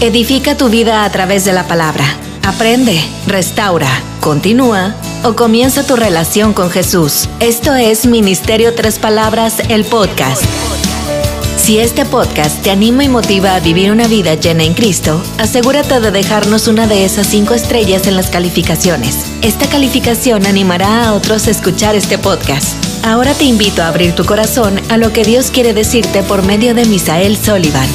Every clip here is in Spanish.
Edifica tu vida a través de la palabra. Aprende, restaura, continúa o comienza tu relación con Jesús. Esto es Ministerio Tres Palabras, el podcast. Si este podcast te anima y motiva a vivir una vida llena en Cristo, asegúrate de dejarnos una de esas cinco estrellas en las calificaciones. Esta calificación animará a otros a escuchar este podcast. Ahora te invito a abrir tu corazón a lo que Dios quiere decirte por medio de Misael Sullivan.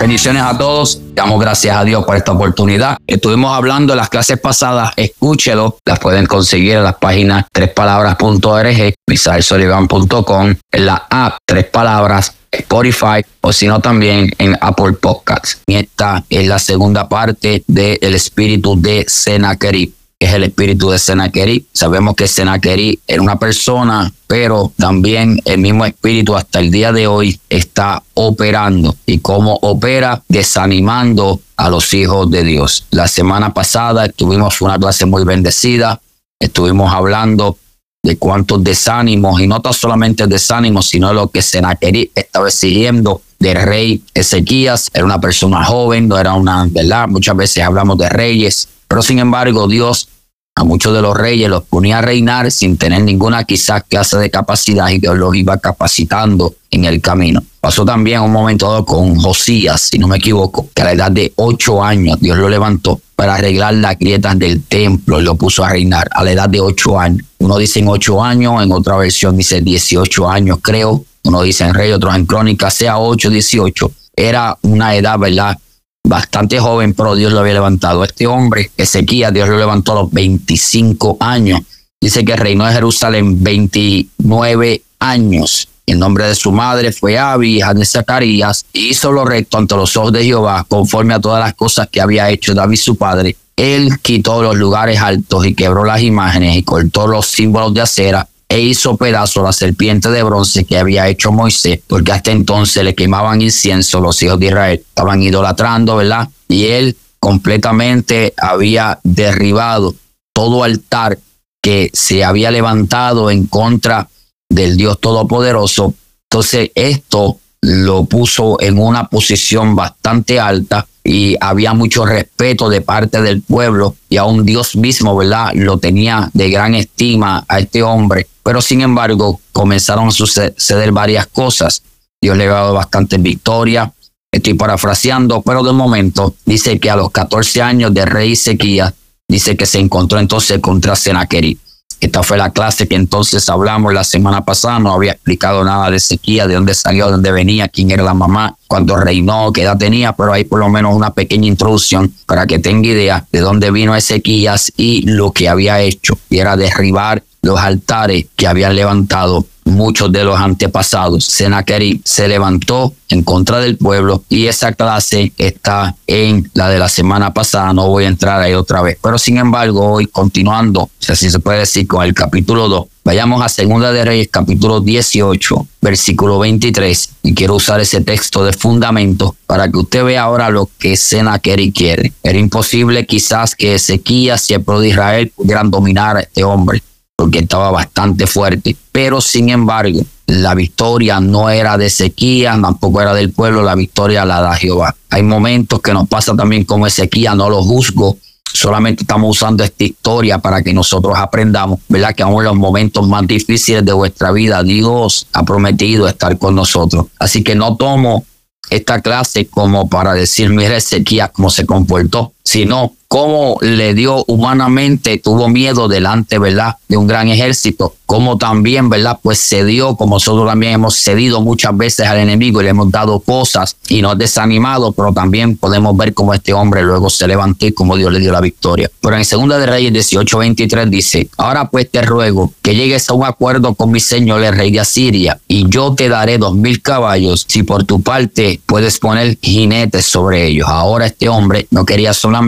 Bendiciones a todos. Damos gracias a Dios por esta oportunidad. Estuvimos hablando en las clases pasadas. Escúchelo. Las pueden conseguir en las páginas trespalabras.org, misaelsolivan.com, en la app Tres Palabras, Spotify o si no también en Apple Podcasts. Y esta es la segunda parte del espíritu de Es el espíritu de Sennacherib. Sabemos que Sennacherib era una persona, pero también el mismo espíritu hasta el día de hoy está operando. ¿Y cómo opera? Desanimando a los hijos de Dios. La semana pasada tuvimos una clase muy bendecida. Estuvimos hablando de cuántos desánimos, y no tan solamente desánimos, sino lo que Sennacherib estaba exigiendo del rey Ezequías. Era una persona joven, no era una, ¿verdad? Muchas veces hablamos de reyes, pero sin embargo, Dios a muchos de los reyes los ponía a reinar sin tener ninguna quizás clase de capacidad y Dios los iba capacitando en el camino. Pasó también un momento con Josías, si no me equivoco, que a la edad de ocho años Dios lo levantó para arreglar las grietas del templo y lo puso a reinar a la edad de ocho años. Uno dice en ocho años, en otra versión dice 18 años creo, uno dice en rey, otro en crónica, sea ocho, 18. Era una edad, ¿verdad? Bastante joven, pero Dios lo había levantado. Este hombre, Ezequiel, Dios lo levantó a los 25 años. Dice que reinó en Jerusalén 29 años. El nombre de su madre fue Abi, hija de Zacarías, hizo lo recto ante los ojos de Jehová, conforme a todas las cosas que había hecho David su padre. Él quitó los lugares altos y quebró las imágenes y cortó los símbolos de acera e hizo pedazo la serpiente de bronce que había hecho Moisés, porque hasta entonces le quemaban incienso los hijos de Israel, estaban idolatrando, ¿verdad? Y él completamente había derribado todo altar que se había levantado en contra del Dios Todopoderoso. Entonces esto lo puso en una posición bastante alta y había mucho respeto de parte del pueblo y aún Dios mismo, ¿verdad? Lo tenía de gran estima a este hombre pero sin embargo, comenzaron a suceder varias cosas. Dios le ha dado bastante victoria. Estoy parafraseando, pero de momento dice que a los 14 años de rey Sequía, dice que se encontró entonces contra Senaquerib. Esta fue la clase que entonces hablamos la semana pasada. No había explicado nada de sequía, de dónde salió, de dónde venía, quién era la mamá, cuándo reinó, qué edad tenía, pero hay por lo menos una pequeña introducción para que tenga idea de dónde vino Ezequías y lo que había hecho. Y era derribar los altares que habían levantado muchos de los antepasados. Sennacherib se levantó en contra del pueblo y esa clase está en la de la semana pasada, no voy a entrar ahí otra vez, pero sin embargo hoy continuando, si se puede decir con el capítulo 2, vayamos a Segunda de Reyes capítulo 18, versículo 23 y quiero usar ese texto de fundamento para que usted vea ahora lo que Sennacherib quiere. Era imposible quizás que Ezequías y el pueblo de Israel pudieran dominar a este hombre porque estaba bastante fuerte. Pero sin embargo, la victoria no era de sequía, tampoco era del pueblo, la victoria la da Jehová. Hay momentos que nos pasa también con Ezequiel, no lo juzgo, solamente estamos usando esta historia para que nosotros aprendamos, ¿verdad? Que aún en los momentos más difíciles de vuestra vida, Dios ha prometido estar con nosotros. Así que no tomo esta clase como para decir, mira Ezequiel cómo se comportó, sino cómo le dio humanamente, tuvo miedo delante, ¿verdad?, de un gran ejército, como también, ¿verdad?, pues cedió, como nosotros también hemos cedido muchas veces al enemigo y le hemos dado cosas y nos desanimado, pero también podemos ver cómo este hombre luego se levantó y cómo Dios le dio la victoria. Pero en Segunda de Reyes 18:23 dice, ahora pues te ruego que llegues a un acuerdo con mi señor el rey de Asiria y yo te daré dos mil caballos si por tu parte puedes poner jinetes sobre ellos. Ahora este hombre no quería solamente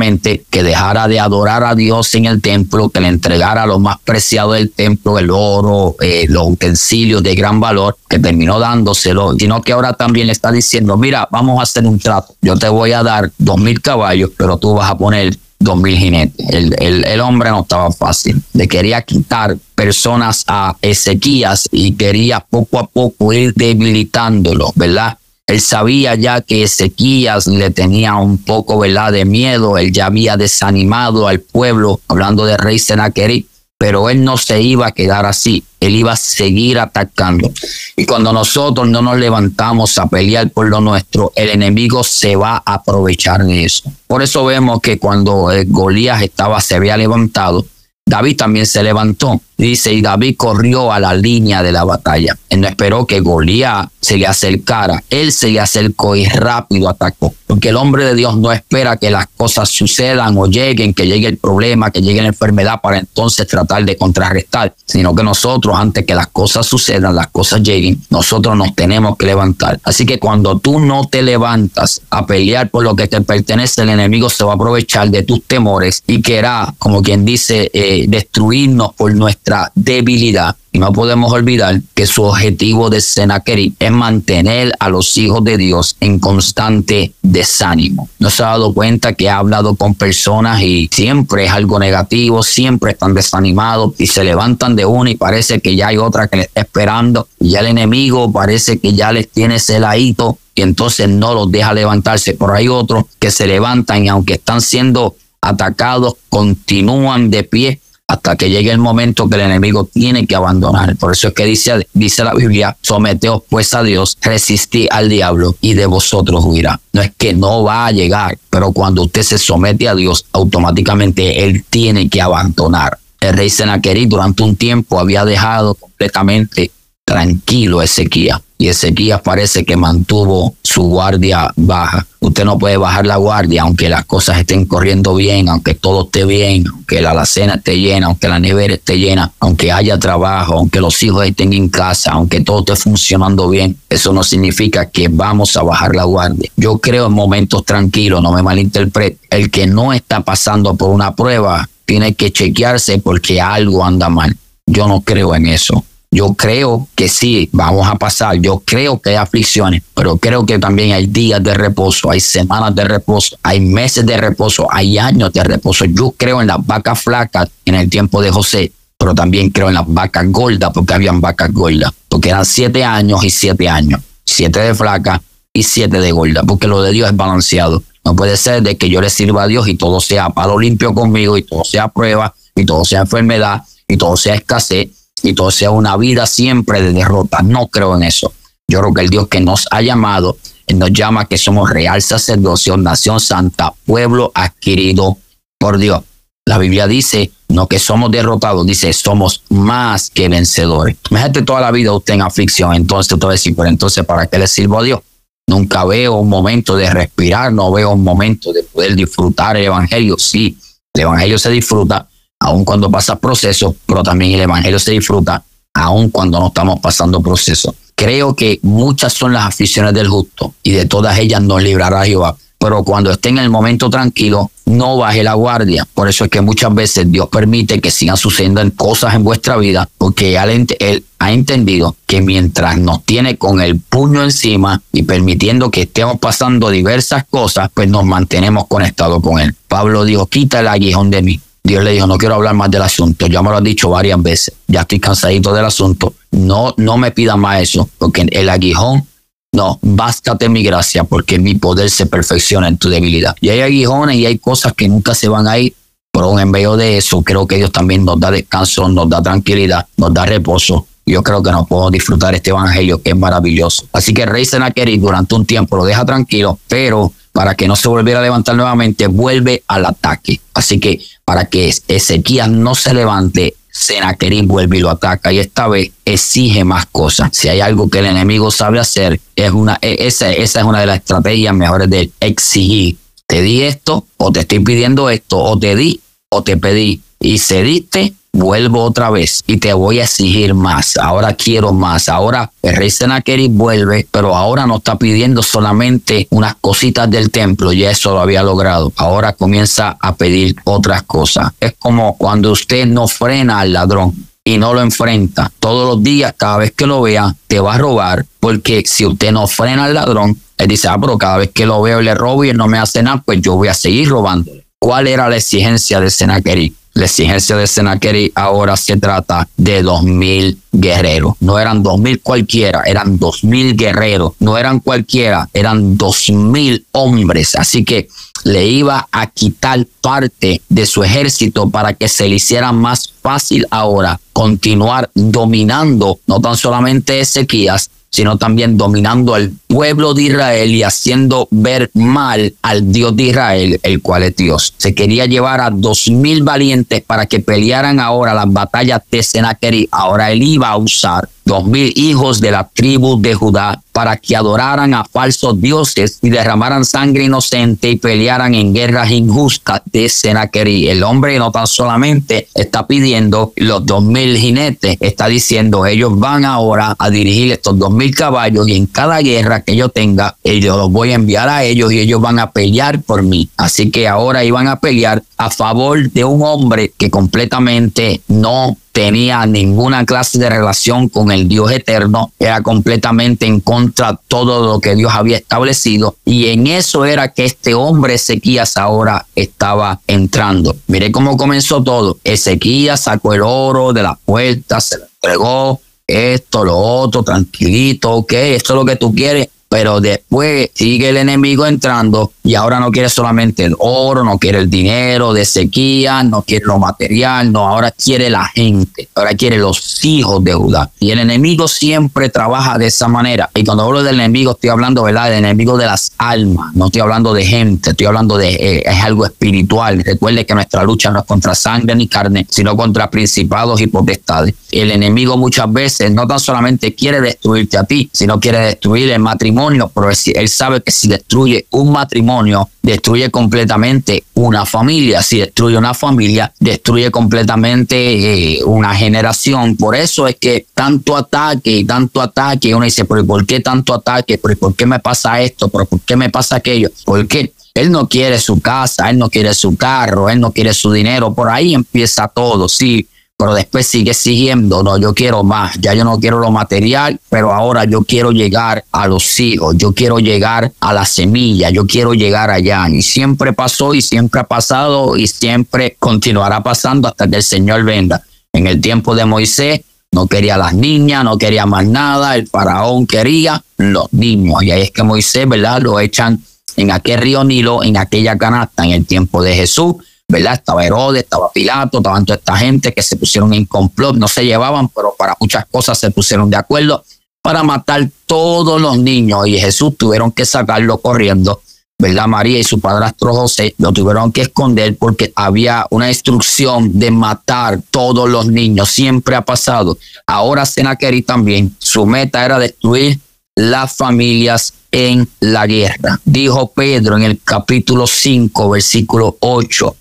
que dejara de adorar a Dios en el templo, que le entregara lo más preciado del templo, el oro, eh, los utensilios de gran valor, que terminó dándoselo, sino que ahora también le está diciendo, mira, vamos a hacer un trato, yo te voy a dar dos mil caballos, pero tú vas a poner dos mil jinetes. El, el, hombre no estaba fácil. Le quería quitar personas a Ezequías y quería poco a poco ir debilitándolo, ¿verdad? Él sabía ya que Ezequías le tenía un poco, ¿verdad?, de miedo. Él ya había desanimado al pueblo, hablando de rey Senaquerib pero él no se iba a quedar así, él iba a seguir atacando. Y cuando nosotros no nos levantamos a pelear por lo nuestro, el enemigo se va a aprovechar de eso. Por eso vemos que cuando Golías estaba, se había levantado, David también se levantó. Dice, y David corrió a la línea de la batalla. Él no esperó que Goliat se le acercara. Él se le acercó y rápido atacó. Porque el hombre de Dios no espera que las cosas sucedan o lleguen, que llegue el problema, que llegue la enfermedad para entonces tratar de contrarrestar. Sino que nosotros, antes que las cosas sucedan, las cosas lleguen, nosotros nos tenemos que levantar. Así que cuando tú no te levantas a pelear por lo que te pertenece, el enemigo se va a aprovechar de tus temores y querrá, como quien dice, eh, destruirnos por nuestra debilidad. Y no podemos olvidar que su objetivo de Sennacherib es mantener a los hijos de Dios en constante desánimo. No se ha dado cuenta que ha hablado con personas y siempre es algo negativo, siempre están desanimados y se levantan de una y parece que ya hay otra que les está esperando. Y ya el enemigo parece que ya les tiene celadito y entonces no los deja levantarse. Pero hay otros que se levantan y aunque están siendo atacados, continúan de pie hasta que llegue el momento que el enemigo tiene que abandonar. Por eso es que dice, dice la Biblia, someteos pues a Dios, resistí al diablo y de vosotros huirá. No es que no va a llegar, pero cuando usted se somete a Dios, automáticamente él tiene que abandonar. El rey Senaquerí durante un tiempo había dejado completamente tranquilo a Ezequiel y Ezequías parece que mantuvo su guardia baja. Usted no puede bajar la guardia aunque las cosas estén corriendo bien, aunque todo esté bien, aunque la alacena esté llena, aunque la nevera esté llena, aunque haya trabajo, aunque los hijos estén en casa, aunque todo esté funcionando bien. Eso no significa que vamos a bajar la guardia. Yo creo en momentos tranquilos, no me malinterprete. El que no está pasando por una prueba tiene que chequearse porque algo anda mal. Yo no creo en eso. Yo creo que sí, vamos a pasar. Yo creo que hay aflicciones, pero creo que también hay días de reposo, hay semanas de reposo, hay meses de reposo, hay años de reposo. Yo creo en las vacas flacas en el tiempo de José, pero también creo en las vacas gordas, porque habían vacas gordas, porque eran siete años y siete años, siete de flaca y siete de gorda, porque lo de Dios es balanceado. No puede ser de que yo le sirva a Dios y todo sea palo limpio conmigo y todo sea prueba y todo sea enfermedad y todo sea escasez y todo sea una vida siempre de derrota. No creo en eso. Yo creo que el Dios que nos ha llamado, nos llama que somos real sacerdocio, nación santa, pueblo adquirido por Dios. La Biblia dice, no que somos derrotados, dice, somos más que vencedores. Imagínate toda la vida usted en aflicción, entonces usted va a decir, pero entonces, ¿para qué le sirvo a Dios? Nunca veo un momento de respirar, no veo un momento de poder disfrutar el Evangelio. Sí, el Evangelio se disfruta, aun cuando pasa proceso, pero también el Evangelio se disfruta aun cuando no estamos pasando proceso. Creo que muchas son las aficiones del justo y de todas ellas nos librará Jehová. Pero cuando esté en el momento tranquilo, no baje la guardia. Por eso es que muchas veces Dios permite que sigan sucediendo cosas en vuestra vida, porque él ha entendido que mientras nos tiene con el puño encima y permitiendo que estemos pasando diversas cosas, pues nos mantenemos conectados con Él. Pablo dijo, quita el aguijón de mí Dios le dijo, no quiero hablar más del asunto, ya me lo has dicho varias veces, ya estoy cansadito del asunto, no, no me pida más eso, porque el aguijón, no, bástate mi gracia, porque mi poder se perfecciona en tu debilidad. Y hay aguijones y hay cosas que nunca se van a ir, pero en medio de eso creo que Dios también nos da descanso, nos da tranquilidad, nos da reposo. Yo creo que nos podemos disfrutar este evangelio que es maravilloso. Así que Rey Sennacherib durante un tiempo lo deja tranquilo, pero para que no se volviera a levantar nuevamente, vuelve al ataque. Así que para que Ezequías no se levante, Senaquerín vuelve y lo ataca y esta vez exige más cosas. Si hay algo que el enemigo sabe hacer, es una, e, esa, esa es una de las estrategias mejores de exigir. Te di esto, o te estoy pidiendo esto, o te di, o te pedí. Y cediste, vuelvo otra vez y te voy a exigir más. Ahora quiero más. Ahora el rey Sennacherib vuelve, pero ahora no está pidiendo solamente unas cositas del templo, ya eso lo había logrado. Ahora comienza a pedir otras cosas. Es como cuando usted no frena al ladrón y no lo enfrenta todos los días, cada vez que lo vea, te va a robar, porque si usted no frena al ladrón, él dice, ah, pero cada vez que lo veo le robo y él no me hace nada, pues yo voy a seguir robándole. ¿Cuál era la exigencia de Sennacherib? La exigencia de Sennacherib ahora se trata de dos mil guerreros. No eran dos mil cualquiera, eran dos mil guerreros. No eran cualquiera, eran dos mil hombres. Así que le iba a quitar parte de su ejército para que se le hiciera más fácil ahora continuar dominando no tan solamente Ezequías, sino también dominando al pueblo de Israel y haciendo ver mal al Dios de Israel, el cual es Dios. Se quería llevar a dos mil valientes para que pelearan ahora las batallas de Sennacherib. Ahora él iba a usar dos mil hijos de la tribu de Judá para que adoraran a falsos dioses y derramaran sangre inocente y pelearan en guerras injustas de Sennacherib. El hombre no tan solamente está pidiendo los dos mil jinetes, está diciendo ellos van ahora a dirigir estos dos mil caballos y en cada guerra que yo tenga, yo los voy a enviar a ellos y ellos van a pelear por mí. Así que ahora iban a pelear a favor de un hombre que completamente no tenía ninguna clase de relación con el Dios eterno, era completamente en contra de todo lo que Dios había establecido y en eso era que este hombre Ezequías ahora estaba entrando. Mire cómo comenzó todo. Ezequías sacó el oro de la puerta, se lo entregó, esto, lo otro, tranquilito, ok, esto es lo que tú quieres pero después sigue el enemigo entrando y ahora no quiere solamente el oro, no quiere el dinero de sequía, no quiere lo material, no, ahora quiere la gente, ahora quiere los hijos de Judá. Y el enemigo siempre trabaja de esa manera. Y cuando hablo del enemigo, estoy hablando, ¿verdad?, del enemigo de las almas, no estoy hablando de gente, estoy hablando de, eh, es algo espiritual. Recuerde que nuestra lucha no es contra sangre ni carne, sino contra principados y potestades. El enemigo muchas veces no tan solamente quiere destruirte a ti, sino quiere destruir el matrimonio pero él sabe que si destruye un matrimonio, destruye completamente una familia. Si destruye una familia, destruye completamente eh, una generación. Por eso es que tanto ataque y tanto ataque, uno dice, pero ¿por qué tanto ataque? ¿Pero por qué me pasa esto? ¿Pero por qué me pasa aquello? ¿Por qué? Él no quiere su casa, él no quiere su carro, él no quiere su dinero. Por ahí empieza todo. Sí, pero después sigue siguiendo, no, yo quiero más, ya yo no quiero lo material, pero ahora yo quiero llegar a los hijos, yo quiero llegar a la semilla, yo quiero llegar allá. Y siempre pasó y siempre ha pasado y siempre continuará pasando hasta que el Señor venga. En el tiempo de Moisés no quería las niñas, no quería más nada, el faraón quería los niños. Y ahí es que Moisés, ¿verdad? Lo echan en aquel río Nilo, en aquella canasta, en el tiempo de Jesús ¿verdad? Estaba Herodes, estaba Pilato, estaban toda esta gente que se pusieron en complot, no se llevaban, pero para muchas cosas se pusieron de acuerdo para matar todos los niños y Jesús tuvieron que sacarlo corriendo, ¿verdad? María y su padrastro José lo tuvieron que esconder porque había una instrucción de matar todos los niños, siempre ha pasado. Ahora Senaqueri también, su meta era destruir las familias en la guerra. Dijo Pedro en el capítulo 5, versículo 8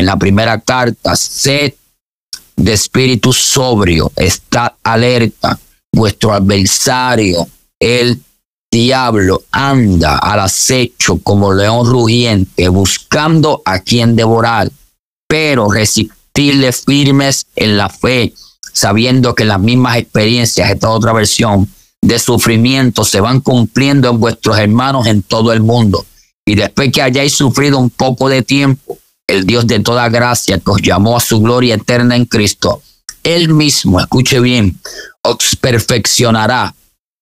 en la primera carta, sed de espíritu sobrio, está alerta. Vuestro adversario, el diablo, anda al acecho como león rugiente, buscando a quien devorar, pero resistirle firmes en la fe, sabiendo que las mismas experiencias, esta otra versión, de sufrimiento se van cumpliendo en vuestros hermanos en todo el mundo. Y después que hayáis sufrido un poco de tiempo, el Dios de toda gracia que os llamó a su gloria eterna en Cristo, Él mismo, escuche bien, os perfeccionará,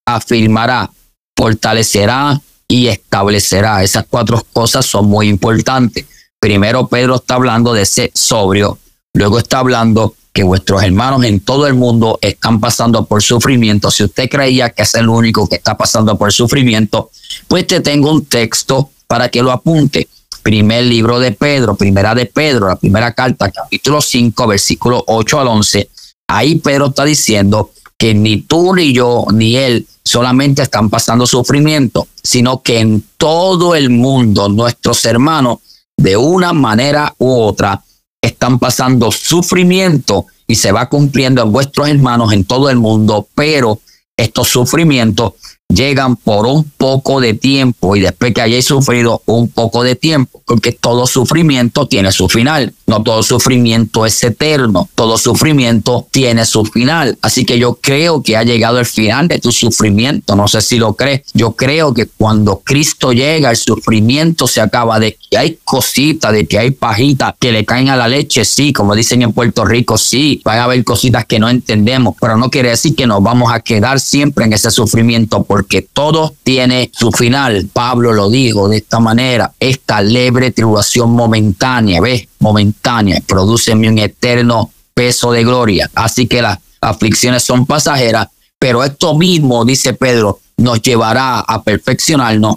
afirmará, fortalecerá y establecerá. Esas cuatro cosas son muy importantes. Primero Pedro está hablando de ser sobrio, luego está hablando que vuestros hermanos en todo el mundo están pasando por sufrimiento. Si usted creía que es el único que está pasando por sufrimiento, pues te tengo un texto para que lo apunte primer libro de Pedro, primera de Pedro, la primera carta, capítulo 5, versículo 8 al 11, ahí Pedro está diciendo que ni tú ni yo ni él solamente están pasando sufrimiento, sino que en todo el mundo nuestros hermanos de una manera u otra están pasando sufrimiento y se va cumpliendo en vuestros hermanos en todo el mundo, pero estos sufrimientos llegan por un poco de tiempo y después que hayáis sufrido un poco de tiempo, porque todo sufrimiento tiene su final. No todo sufrimiento es eterno, todo sufrimiento tiene su final. Así que yo creo que ha llegado el final de tu sufrimiento. No sé si lo crees. Yo creo que cuando Cristo llega, el sufrimiento se acaba de que hay cositas, de que hay pajitas que le caen a la leche. Sí, como dicen en Puerto Rico, sí, van a haber cositas que no entendemos, pero no quiere decir que nos vamos a quedar siempre en ese sufrimiento porque todo tiene su final. Pablo lo dijo de esta manera, esta leve tribulación momentánea, ¿ves? Momentánea, produce un eterno peso de gloria. Así que las aflicciones son pasajeras, pero esto mismo, dice Pedro, nos llevará a perfeccionarnos,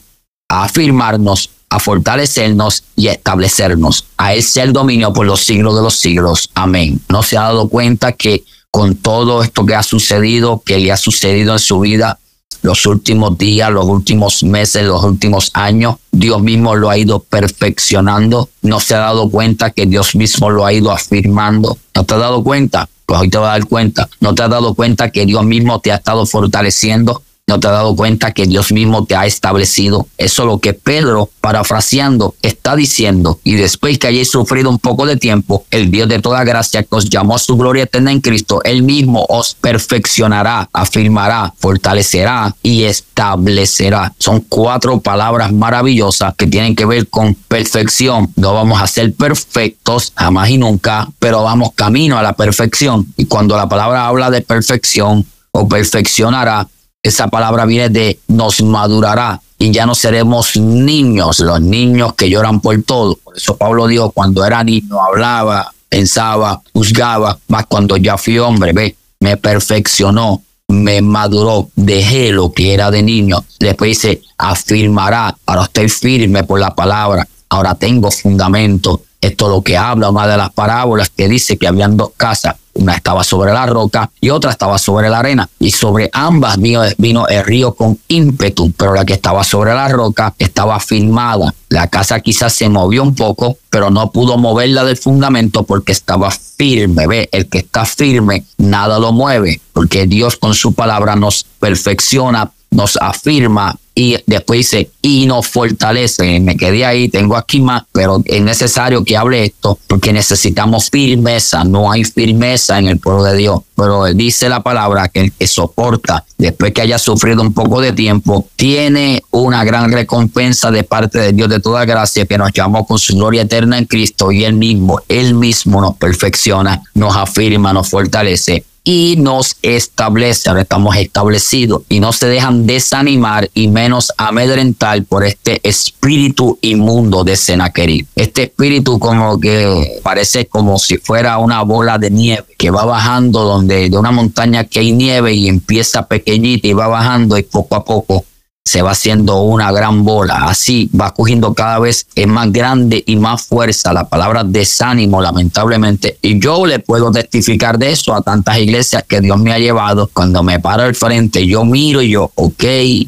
a afirmarnos, a fortalecernos y a establecernos. A Él sea el dominio por los siglos de los siglos. Amén. ¿No se ha dado cuenta que con todo esto que ha sucedido, que le ha sucedido en su vida, los últimos días, los últimos meses, los últimos años, Dios mismo lo ha ido perfeccionando. No se ha dado cuenta que Dios mismo lo ha ido afirmando. ¿No te has dado cuenta? Pues hoy te vas a dar cuenta. ¿No te has dado cuenta que Dios mismo te ha estado fortaleciendo? ¿No te has dado cuenta que Dios mismo te ha establecido? Eso es lo que Pedro, parafraseando, está diciendo. Y después que hayáis sufrido un poco de tiempo, el Dios de toda gracia que os llamó a su gloria eterna en Cristo, Él mismo os perfeccionará, afirmará, fortalecerá y establecerá. Son cuatro palabras maravillosas que tienen que ver con perfección. No vamos a ser perfectos jamás y nunca, pero vamos camino a la perfección. Y cuando la palabra habla de perfección o perfeccionará, esa palabra viene de nos madurará y ya no seremos niños, los niños que lloran por todo. Por eso Pablo dijo, cuando era niño hablaba, pensaba, juzgaba, más cuando ya fui hombre, ve, me perfeccionó, me maduró, dejé lo que era de niño. Después dice, afirmará, ahora estoy firme por la palabra, ahora tengo fundamento. Esto es lo que habla una de las parábolas que dice que habían dos casas una estaba sobre la roca y otra estaba sobre la arena. Y sobre ambas vino, el río con ímpetu, pero la que estaba sobre la roca estaba firmada. La casa quizás se movió un poco, pero no pudo moverla del fundamento porque estaba firme. Ve, el que está firme, nada lo mueve, porque Dios con su palabra nos perfecciona, nos afirma y después dice, y nos fortalece. Me quedé ahí, tengo aquí más, pero es necesario que hable esto porque necesitamos firmeza. No hay firmeza en el pueblo de Dios, pero dice la palabra que el que soporta después que haya sufrido un poco de tiempo, tiene una gran recompensa de parte de Dios de toda gracia que nos llamó con su gloria eterna en Cristo y él mismo, él mismo nos perfecciona, nos afirma, nos fortalece y nos establece, ahora estamos establecidos y no se dejan desanimar y menos amedrentar por este espíritu inmundo de Senaquerib. Este espíritu como que parece como si fuera una bola de nieve que va bajando donde de una montaña que hay nieve y empieza pequeñita y va bajando y poco a poco se va haciendo una gran bola, así va cogiendo cada vez es más grande y más fuerza. La palabra desánimo, lamentablemente, y yo le puedo testificar de eso a tantas iglesias que Dios me ha llevado. Cuando me paro al frente, yo miro y yo, ok, eh,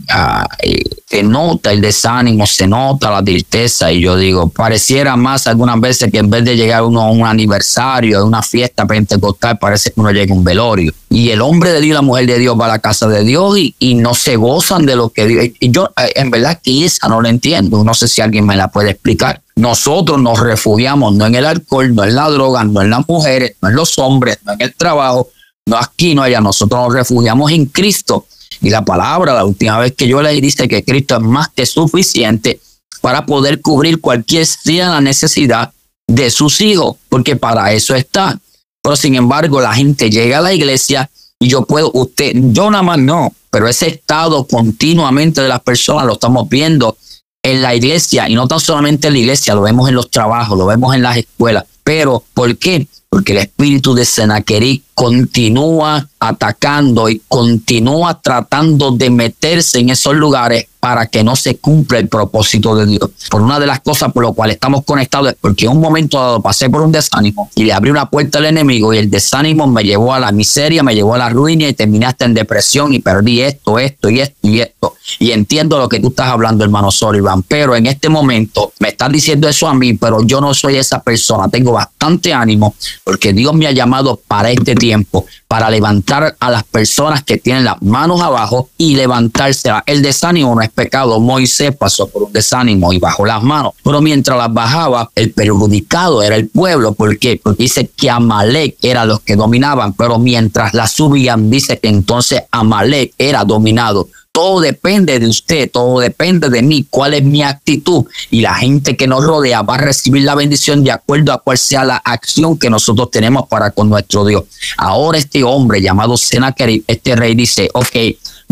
se nota el desánimo, se nota la tristeza, y yo digo, pareciera más algunas veces que en vez de llegar uno a un aniversario, a una fiesta pentecostal, parece que uno llega a un velorio. Y el hombre de Dios y la mujer de Dios va a la casa de Dios y, y no se gozan de lo que Dios y yo eh, en verdad que esa no la entiendo. No sé si alguien me la puede explicar. Nosotros nos refugiamos no en el alcohol, no en la droga, no en las mujeres, no en los hombres, no en el trabajo, no aquí, no allá. Nosotros nos refugiamos en Cristo. Y la palabra, la última vez que yo leí, dice que Cristo es más que suficiente para poder cubrir cualquier sea la necesidad de sus hijos, porque para eso está. Pero sin embargo, la gente llega a la iglesia y yo puedo, usted, yo nada más no, pero ese estado continuamente de las personas lo estamos viendo en la iglesia y no tan solamente en la iglesia, lo vemos en los trabajos, lo vemos en las escuelas. Pero, ¿por qué? Porque el espíritu de Senaquerí continúa atacando y continúa tratando de meterse en esos lugares para que no se cumpla el propósito de Dios. Por una de las cosas por lo cual estamos conectados es porque en un momento dado pasé por un desánimo y le abrí una puerta al enemigo y el desánimo me llevó a la miseria, me llevó a la ruina y terminaste en depresión y perdí esto, esto y esto y esto. Y entiendo lo que tú estás hablando, hermano Sullivan, pero en este momento me estás diciendo eso a mí, pero yo no soy esa persona. Tengo bastante ánimo, porque Dios me ha llamado para este tiempo, para levantar a las personas que tienen las manos abajo y levantarse. El desánimo no es pecado. Moisés pasó por un desánimo y bajó las manos, pero mientras las bajaba, el perjudicado era el pueblo. ¿Por qué? Porque dice que Amalek era los que dominaban, pero mientras las subían, dice que entonces Amalek era dominado. Todo depende de usted, todo depende de mí, cuál es mi actitud. Y la gente que nos rodea va a recibir la bendición de acuerdo a cuál sea la acción que nosotros tenemos para con nuestro Dios. Ahora este hombre llamado Senaquerib, este rey dice, ok,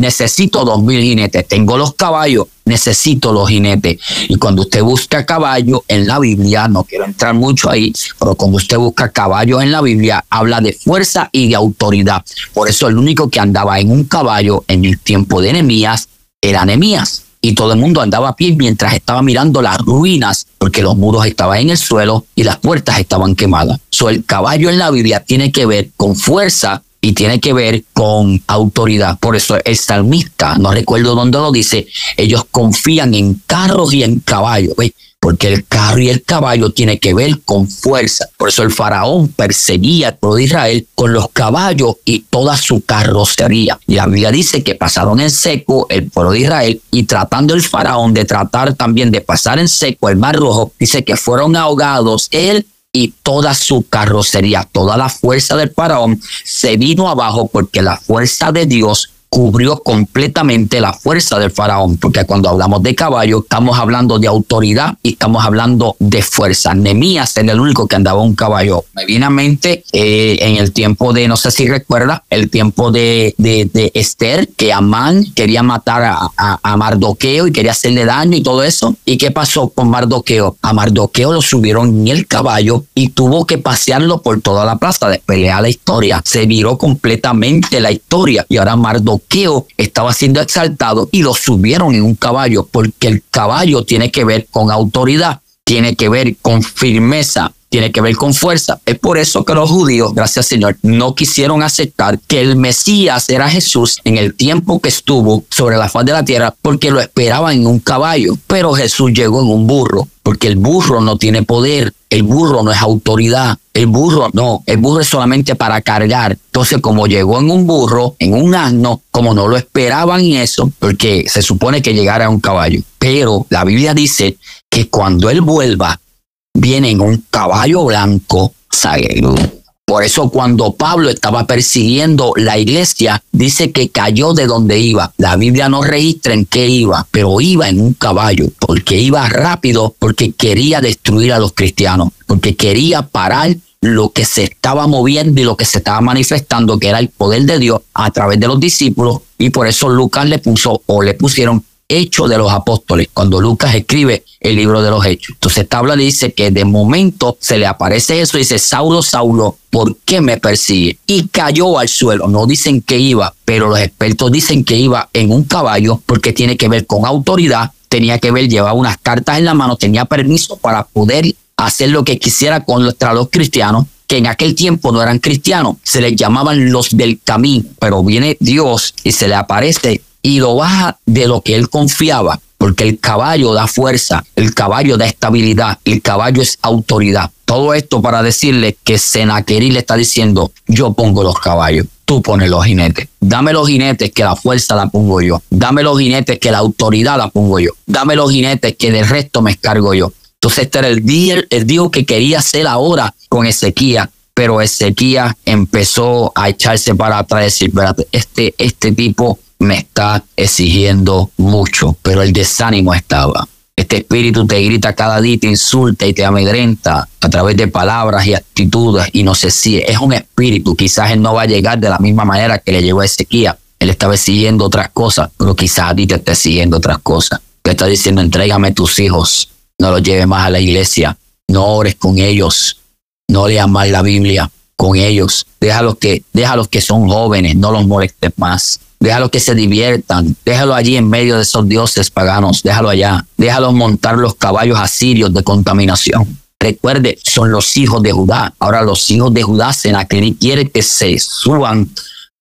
necesito dos mil jinetes, tengo los caballos, necesito los jinetes. Y cuando usted busca caballo en la Biblia, no quiero entrar mucho ahí, pero cuando usted busca caballo en la Biblia, habla de fuerza y de autoridad. Por eso el único que andaba en un caballo en el tiempo de Enemías era Enemías y todo el mundo andaba a pie mientras estaba mirando las ruinas, porque los muros estaban en el suelo y las puertas estaban quemadas. So, el caballo en la Biblia tiene que ver con fuerza y tiene que ver con autoridad. Por eso el salmista, no recuerdo dónde lo dice, ellos confían en carros y en caballos. porque el carro y el caballo tiene que ver con fuerza. Por eso el faraón perseguía al pueblo de Israel con los caballos y toda su carrocería. Y la Biblia dice que pasaron en seco el pueblo de Israel y tratando el faraón de tratar también de pasar en seco el mar rojo, dice que fueron ahogados él y toda su carrocería, toda la fuerza del faraón se vino abajo porque la fuerza de Dios cubrió completamente la fuerza del faraón, porque cuando hablamos de caballo estamos hablando de autoridad y estamos hablando de fuerza. Nemías era el único que andaba un caballo. Me a mente eh, en el tiempo de, no sé si recuerda, el tiempo de, de, Esther, que Amán quería matar a, a, Mardoqueo y quería hacerle daño y todo eso. ¿Y qué pasó con Mardoqueo? A Mardoqueo lo subieron en el caballo y tuvo que pasearlo por toda la plaza, de pelear la historia. Se viró completamente la historia y ahora Mardoqueo estaba siendo exaltado y lo subieron en un caballo, porque el caballo tiene que ver con autoridad, tiene que ver con firmeza, tiene que ver con fuerza. Es por eso que los judíos, gracias Señor, no quisieron aceptar que el Mesías era Jesús en el tiempo que estuvo sobre la faz de la tierra, porque lo esperaban en un caballo. Pero Jesús llegó en un burro, porque el burro no tiene poder, el burro no es autoridad, el burro no, el burro es solamente para cargar. Entonces, como llegó en un burro, en un asno, como no lo esperaban y eso, porque se supone que llegara a un caballo. Pero la Biblia dice que cuando él vuelva, viene en un caballo blanco. Por eso cuando Pablo estaba persiguiendo la iglesia, dice que cayó de donde iba. La Biblia no registra en qué iba, pero iba en un caballo, porque iba rápido, porque quería destruir a los cristianos, porque quería parar lo que se estaba moviendo y lo que se estaba manifestando, que era el poder de Dios a través de los discípulos. Y por eso Lucas le puso o le pusieron Hechos de los Apóstoles, cuando Lucas escribe el libro de los Hechos. Entonces esta habla dice que de momento se le aparece eso y dice, Saulo, Saulo, ¿por qué me persigue? Y cayó al suelo. No dicen que iba, pero los expertos dicen que iba en un caballo porque tiene que ver con autoridad, tenía que ver, llevaba unas cartas en la mano, tenía permiso para poder hacer lo que quisiera contra los cristianos que en aquel tiempo no eran cristianos, se les llamaban los del camino, pero viene Dios y se le aparece y lo baja de lo que él confiaba, porque el caballo da fuerza, el caballo da estabilidad, el caballo es autoridad. Todo esto para decirle que Senaquerí le está diciendo, yo pongo los caballos, tú pones los jinetes. Dame los jinetes que la fuerza la pongo yo. Dame los jinetes que la autoridad la pongo yo. Dame los jinetes que del resto me escargo yo. Entonces este era el día, el día que quería hacer ahora con Ezequiel pero Ezequiel empezó a echarse para atrás y decir, este, este tipo me está exigiendo mucho, pero el desánimo estaba. Este espíritu te grita cada día, te insulta y te amedrenta a través de palabras y actitudes y no sé si es un espíritu. Quizás él no va a llegar de la misma manera que le llegó a Ezequiel. Él estaba siguiendo otras cosas, pero quizás a ti te esté siguiendo otras cosas. Te está diciendo, entrégame tus hijos, no los lleves más a la iglesia, no ores con ellos, no leas más la Biblia con ellos. Déjalos que, déjalos que son jóvenes, no los molestes más déjalo que se diviertan, déjalo allí en medio de esos dioses paganos, déjalo allá, déjalo montar los caballos asirios de contaminación. Recuerde, son los hijos de Judá. Ahora los hijos de Judá, Senaquerib quiere que se suban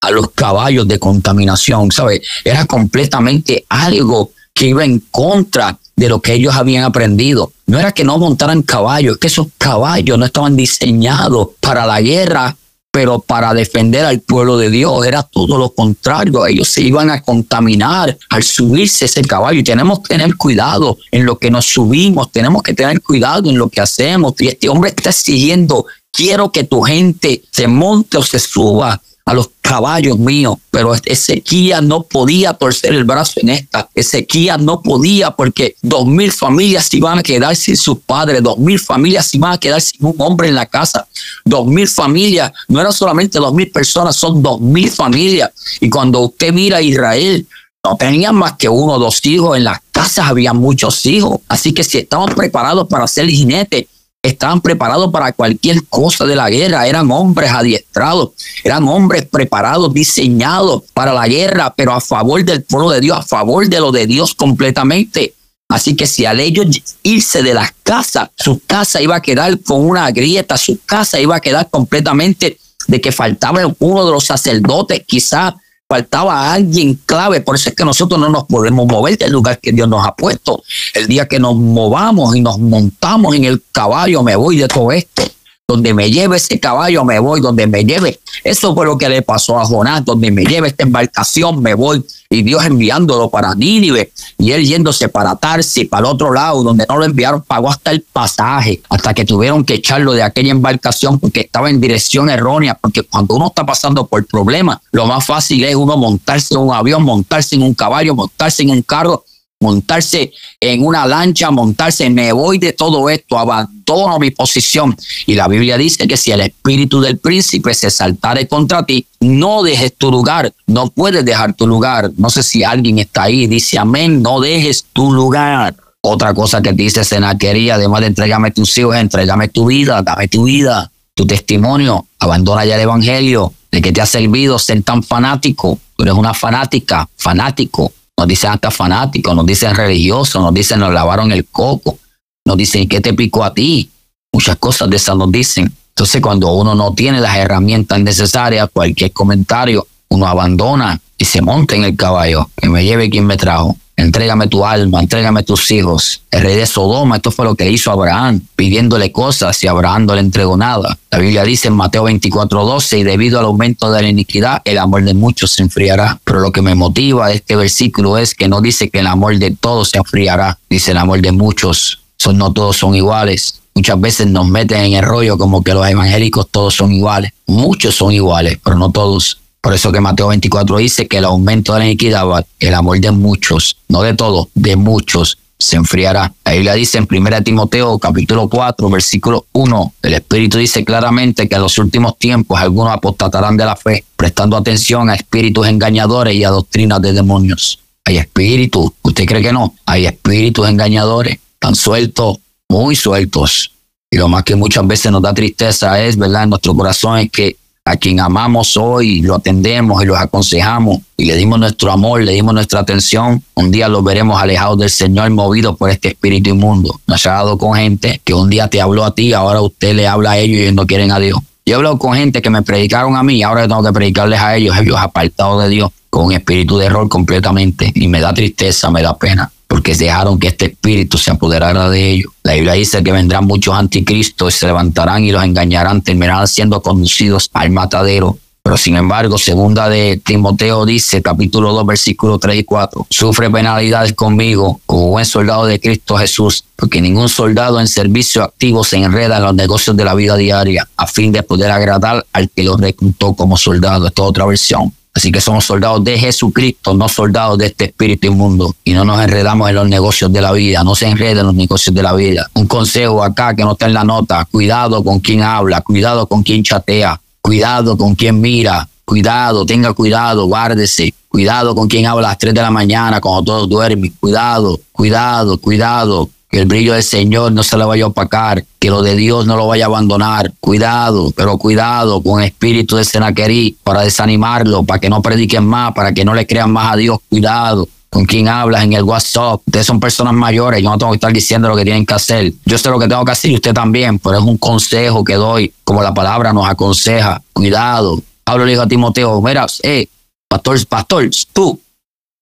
a los caballos de contaminación, ¿sabe? Era completamente algo que iba en contra de lo que ellos habían aprendido. No era que no montaran caballos, que esos caballos no estaban diseñados para la guerra, pero para defender al pueblo de Dios era todo lo contrario. Ellos se iban a contaminar al subirse ese caballo y tenemos que tener cuidado en lo que nos subimos, tenemos que tener cuidado en lo que hacemos. Y este hombre está siguiendo, quiero que tu gente se monte o se suba a los caballos míos, pero Ezequiel no podía torcer el brazo en esta. Ezequiel no podía porque dos mil familias iban a quedar sin sus padres, dos mil familias iban a quedar sin un hombre en la casa, dos mil familias, no eran solamente dos mil personas, son dos mil familias. Y cuando usted mira a Israel, no tenían más que uno o dos hijos, en las casas había muchos hijos, así que si estaban preparados para ser jinetes, estaban preparados para cualquier cosa de la guerra, eran hombres adiestrados, eran hombres preparados, diseñados para la guerra, pero a favor del pueblo de Dios, a favor de lo de Dios completamente. Así que si al ellos irse de las casas, su casa iba a quedar con una grieta, su casa iba a quedar completamente de que faltaba uno de los sacerdotes, quizás faltaba alguien clave, por eso es que nosotros no nos podemos mover del lugar que Dios nos ha puesto. El día que nos movamos y nos montamos en el caballo, me voy de todo esto. Donde me lleve ese caballo, me voy. Donde me lleve. Eso fue lo que le pasó a Jonás. Donde me lleve esta embarcación, me voy. Y Dios enviándolo para Nínive. Y él yéndose para Tarsi, para el otro lado, donde no lo enviaron, pagó hasta el pasaje. Hasta que tuvieron que echarlo de aquella embarcación porque estaba en dirección errónea. Porque cuando uno está pasando por problemas, lo más fácil es uno montarse en un avión, montarse en un caballo, montarse en un carro montarse en una lancha, montarse, me voy de todo esto, abandono mi posición. Y la Biblia dice que si el espíritu del príncipe se saltare contra ti, no dejes tu lugar, no puedes dejar tu lugar. No sé si alguien está ahí, dice amén, no dejes tu lugar. Otra cosa que dice Senaquería, además de entregame tus hijos, entregame tu vida, dame tu vida, tu testimonio, abandona ya el evangelio, de que te ha servido ser tan fanático. Tú eres una fanática, fanático nos dicen hasta fanáticos, nos dicen religiosos, nos dicen nos lavaron el coco, nos dicen qué te picó a ti. Muchas cosas de esas nos dicen. Entonces cuando uno no tiene las herramientas necesarias, cualquier comentario, uno abandona y se monta en el caballo, que me lleve quien me trajo entrégame tu alma, entrégame tus hijos. El rey de Sodoma, esto fue lo que hizo Abraham, pidiéndole cosas y Abraham no le entregó nada. La Biblia dice en Mateo 24, 12, y debido al aumento de la iniquidad, el amor de muchos se enfriará. Pero lo que me motiva de este versículo es que no dice que el amor de todos se enfriará, dice el amor de muchos. Son, no todos son iguales. Muchas veces nos meten en el rollo como que los evangélicos todos son iguales. Muchos son iguales, pero no todos. Por eso que Mateo 24 dice que el aumento de la iniquidad, el amor de muchos, no de todos, de muchos, se enfriará. La Biblia dice en 1 Timoteo capítulo 4, versículo 1, el Espíritu dice claramente que en los últimos tiempos algunos apostatarán de la fe, prestando atención a espíritus engañadores y a doctrinas de demonios. Hay espíritus, ¿usted cree que no? Hay espíritus engañadores, tan sueltos, muy sueltos. Y lo más que muchas veces nos da tristeza es, ¿verdad? En nuestro corazón es que a quien amamos hoy, lo atendemos y los aconsejamos y le dimos nuestro amor, le dimos nuestra atención, un día los veremos alejados del Señor, movidos por este espíritu inmundo. Nos ha dado con gente que un día te habló a ti, ahora usted le habla a ellos y ellos no quieren a Dios. Yo he hablado con gente que me predicaron a mí, ahora tengo que predicarles a ellos, ellos apartados de Dios, con espíritu de error completamente. Y me da tristeza, me da pena porque dejaron que este espíritu se apoderara de ellos. La Biblia dice que vendrán muchos anticristos, se levantarán y los engañarán, terminarán siendo conducidos al matadero. Pero sin embargo, segunda de Timoteo dice, capítulo 2, versículo 3 y 4, sufre penalidades conmigo como buen soldado de Cristo Jesús, porque ningún soldado en servicio activo se enreda en los negocios de la vida diaria a fin de poder agradar al que lo reclutó como soldado. Esta es otra versión. Así que somos soldados de Jesucristo, no soldados de este espíritu inmundo. Y no nos enredamos en los negocios de la vida, no se enreden en los negocios de la vida. Un consejo acá que no está en la nota, cuidado con quien habla, cuidado con quien chatea, cuidado con quien mira, cuidado, tenga cuidado, guárdese. Cuidado con quien habla a las 3 de la mañana cuando todos duermen. Cuidado, cuidado, cuidado que el brillo del Señor no se le vaya a opacar, que lo de Dios no lo vaya a abandonar. Cuidado, pero cuidado con el espíritu de Senaquerí para desanimarlo, para que no prediquen más, para que no le crean más a Dios. Cuidado con quien hablas en el WhatsApp. Ustedes son personas mayores, yo no tengo que estar diciendo lo que tienen que hacer. Yo sé lo que tengo que hacer y usted también, pero es un consejo que doy, como la palabra nos aconseja. Cuidado. Hablo le digo a Timoteo, mira, eh, pastor, pastor, tú,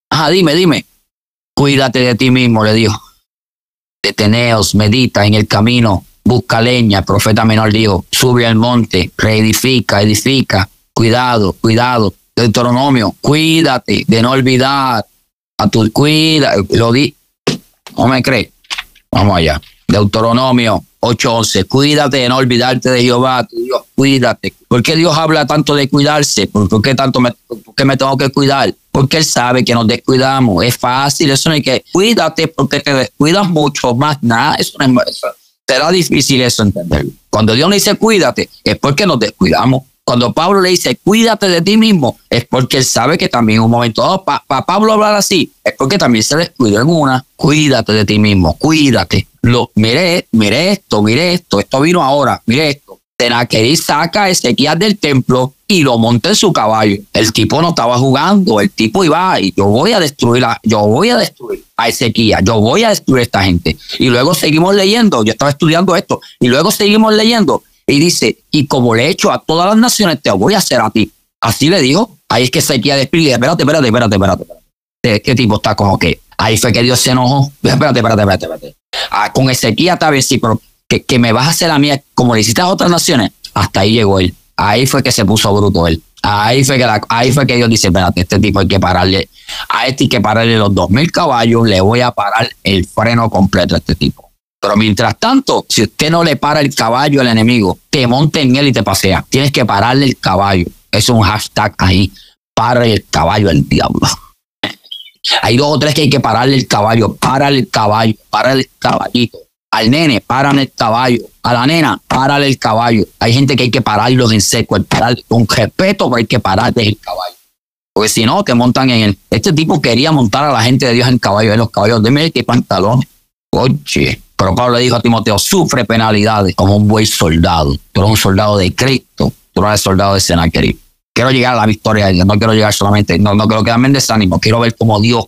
ajá, dime, dime, cuídate de ti mismo, le dijo deteneos, medita en el camino, busca leña. El profeta menor dijo, sube al monte, reedifica, edifica. Cuidado, cuidado. Deuteronomio, cuídate de no olvidar a tu cuida. Lo di. No me crees. Vamos allá. Deuteronomio 8:11. Cuídate de no olvidarte de Jehová, tu Dios. Cuídate. ¿Por qué Dios habla tanto de cuidarse? ¿Por qué tanto me, me tengo que cuidar? Porque Él sabe que nos descuidamos. Es fácil. Eso no hay que. Cuídate porque te descuidas mucho más. Nada. Eso no es. Eso, será difícil eso entender. Cuando Dios nos dice cuídate, es porque nos descuidamos. Cuando Pablo le dice, cuídate de ti mismo, es porque él sabe que también un momento dado, para Pablo hablar así, es porque también se descuidó en una, cuídate de ti mismo, cuídate. Lo, mire, mire esto, mire esto, esto vino ahora, mire esto. Tenaquerí saca a Ezequiel del templo y lo monta en su caballo. El tipo no estaba jugando, el tipo iba y yo voy a destruir, a, yo voy a destruir a Ezequiel, yo voy a destruir a esta gente. Y luego seguimos leyendo, yo estaba estudiando esto, y luego seguimos leyendo y dice, y como le he hecho a todas las naciones, te voy a hacer a ti. Así le dijo. Ahí es que se quiere despedir. Espérate, espérate, espérate, espérate. espérate. ¿Qué tipo está como que? Ahí fue que Dios se enojó. Espérate, espérate, espérate, espérate. Ah, con Ezequiel tal vez sí, pero que, que me vas a hacer a mí como le hiciste a otras naciones. Hasta ahí llegó él. Ahí fue que se puso bruto él. Ahí fue que, ahí fue que Dios dice, espérate, este tipo hay que pararle, a este hay que pararle los dos mil caballos, le voy a parar el freno completo a este tipo. Pero mientras tanto, si usted no le para el caballo al enemigo, te monta en él y te pasea. Tienes que pararle el caballo. Es un hashtag ahí. Para el caballo al diablo. Hay dos o tres que hay que pararle el caballo. Párale el caballo. Párale el caballito. Al nene, párale el caballo. A la nena, párale el caballo. Hay gente que hay que pararlos en seco. El con respeto, pero hay que pararle el caballo. Porque si no, te montan en él. Este tipo quería montar a la gente de Dios en caballo. En los caballos. Dime qué pantalón. Oye. Pero Pablo le dijo a Timoteo, sufre penalidades como un buen soldado. Tú eres un soldado de Cristo, tú eres soldado de Senaquerib. Quiero llegar a la victoria, no quiero llegar solamente, no, no quiero quedarme en desánimo, quiero ver cómo Dios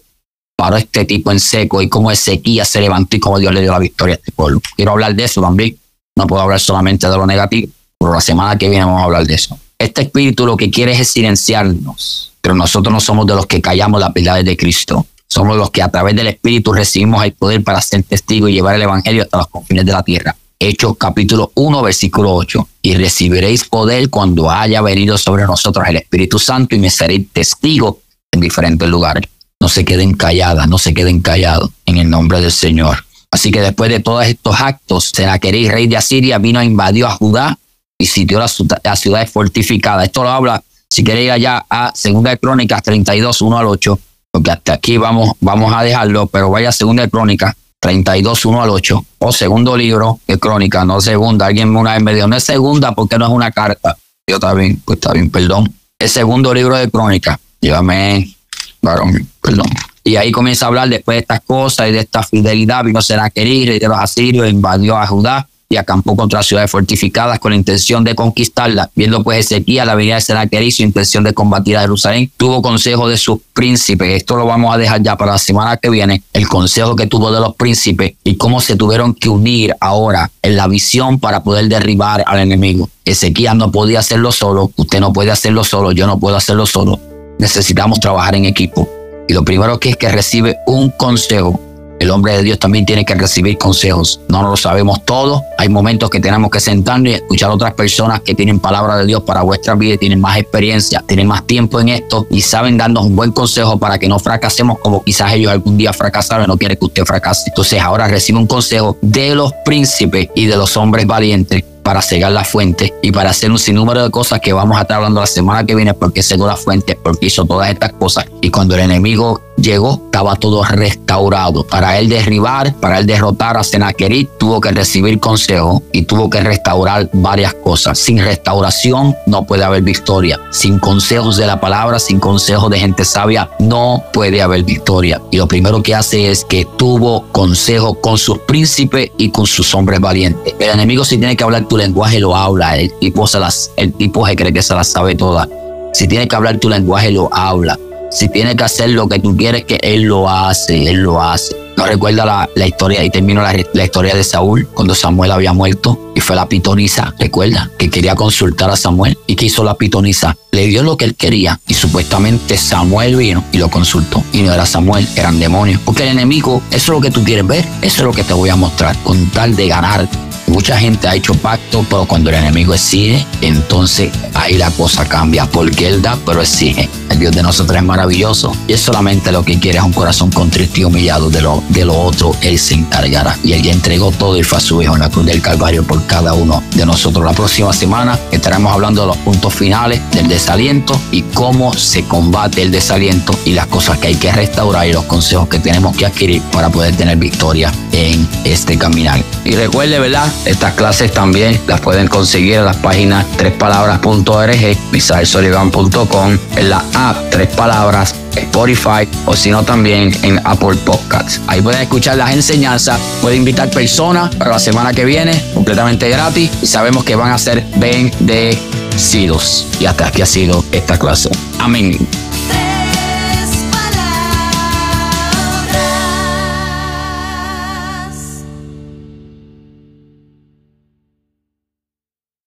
paró este tipo en seco y cómo Ezequiel se levantó y cómo Dios le dio la victoria a este pueblo. Quiero hablar de eso también. No puedo hablar solamente de lo negativo, pero la semana que viene vamos a hablar de eso. Este espíritu lo que quiere es silenciarnos, pero nosotros no somos de los que callamos las verdades de Cristo. Somos los que a través del Espíritu recibimos el poder para ser testigos y llevar el Evangelio hasta los confines de la tierra. Hechos capítulo 1, versículo 8. Y recibiréis poder cuando haya venido sobre nosotros el Espíritu Santo y me seréis testigos en diferentes lugares. No se queden calladas, no se queden callados en el nombre del Señor. Así que después de todos estos actos, Senaquerí, rey de Asiria, vino a invadir a Judá y sitió las ciudades fortificadas. Esto lo habla, si queréis allá a 2 Crónicas 32, 1 al 8 porque hasta aquí vamos, vamos a dejarlo, pero vaya a segunda de crónica, 32, 1 al 8, o segundo libro de crónica, no segunda. Alguien una vez me dijo, no es segunda porque no es una carta. Yo también, pues está bien, perdón. Es segundo libro de crónica. Llévame, varón, perdón. Y ahí comienza a hablar después de estas cosas y de esta fidelidad. Vino Senaquerib, de los asirios, invadió a Judá y acampó contra ciudades fortificadas con la intención de conquistarla. Viendo pues Ezequiel la venida de Senaquerib su intención de combatir a Jerusalén, tuvo consejo de sus príncipes. Esto lo vamos a dejar ya para la semana que viene. El consejo que tuvo de los príncipes y cómo se tuvieron que unir ahora en la visión para poder derribar al enemigo. Ezequiel no podía hacerlo solo, usted no puede hacerlo solo, yo no puedo hacerlo solo. Necesitamos trabajar en equipo. Y lo primero que es que recibe un consejo el hombre de Dios también tiene que recibir consejos. No lo sabemos todo. Hay momentos que tenemos que sentarnos y escuchar a otras personas que tienen palabra de Dios para vuestra vida, tienen más experiencia, tienen más tiempo en esto y saben darnos un buen consejo para que no fracasemos como quizás ellos algún día fracasaron no quieren que usted fracase. Entonces ahora recibe un consejo de los príncipes y de los hombres valientes para cegar la fuente y para hacer un sinnúmero de cosas que vamos a estar hablando la semana que viene porque cegó la fuente, porque hizo todas estas cosas. Y cuando el enemigo llegó, estaba todo restaurado. Para él derribar, para él derrotar a Senaquerit, tuvo que recibir consejo y tuvo que restaurar varias cosas. Sin restauración no puede haber victoria. Sin consejos de la palabra, sin consejos de gente sabia, no puede haber victoria. Y lo primero que hace es que tuvo consejo con sus príncipes y con sus hombres valientes. El enemigo si tiene que hablar tu lenguaje, lo habla. El tipo se las, el tipo se cree que se las sabe todas. Si tiene que hablar tu lenguaje, lo habla. Si tiene que hacer lo que tú quieres que Él lo hace, Él lo hace. nos recuerda la, la historia y termino la, la, historia de Saúl cuando Samuel había muerto y fue la pitonisa, recuerda, que quería consultar a Samuel y que hizo la pitonisa, le dio lo que él quería y supuestamente Samuel vino y lo consultó y no era Samuel, eran demonios, porque el enemigo, eso es lo que tú quieres ver, eso es lo que te voy a mostrar, con tal de ganar Mucha gente ha hecho pacto, pero cuando el enemigo exige, entonces ahí la cosa cambia, porque él da, pero exige. El Dios de nosotros es maravilloso y es solamente lo que quiere es un corazón contrito y humillado de lo, de lo otro, él se encargará. Y él ya entregó todo y fue a su hijo en la cruz del Calvario por cada uno de nosotros. La próxima semana estaremos hablando de los puntos finales del desaliento y cómo se combate el desaliento y las cosas que hay que restaurar y los consejos que tenemos que adquirir para poder tener victoria en este caminar. Y recuerde, ¿verdad? Estas clases también las pueden conseguir en las páginas trespalabras.org, misaelsolivan.com, en la app Tres Palabras, Spotify o si no también en Apple Podcasts. Ahí pueden escuchar las enseñanzas, pueden invitar personas para la semana que viene, completamente gratis, y sabemos que van a ser bendecidos. Y hasta aquí ha sido esta clase. Amén.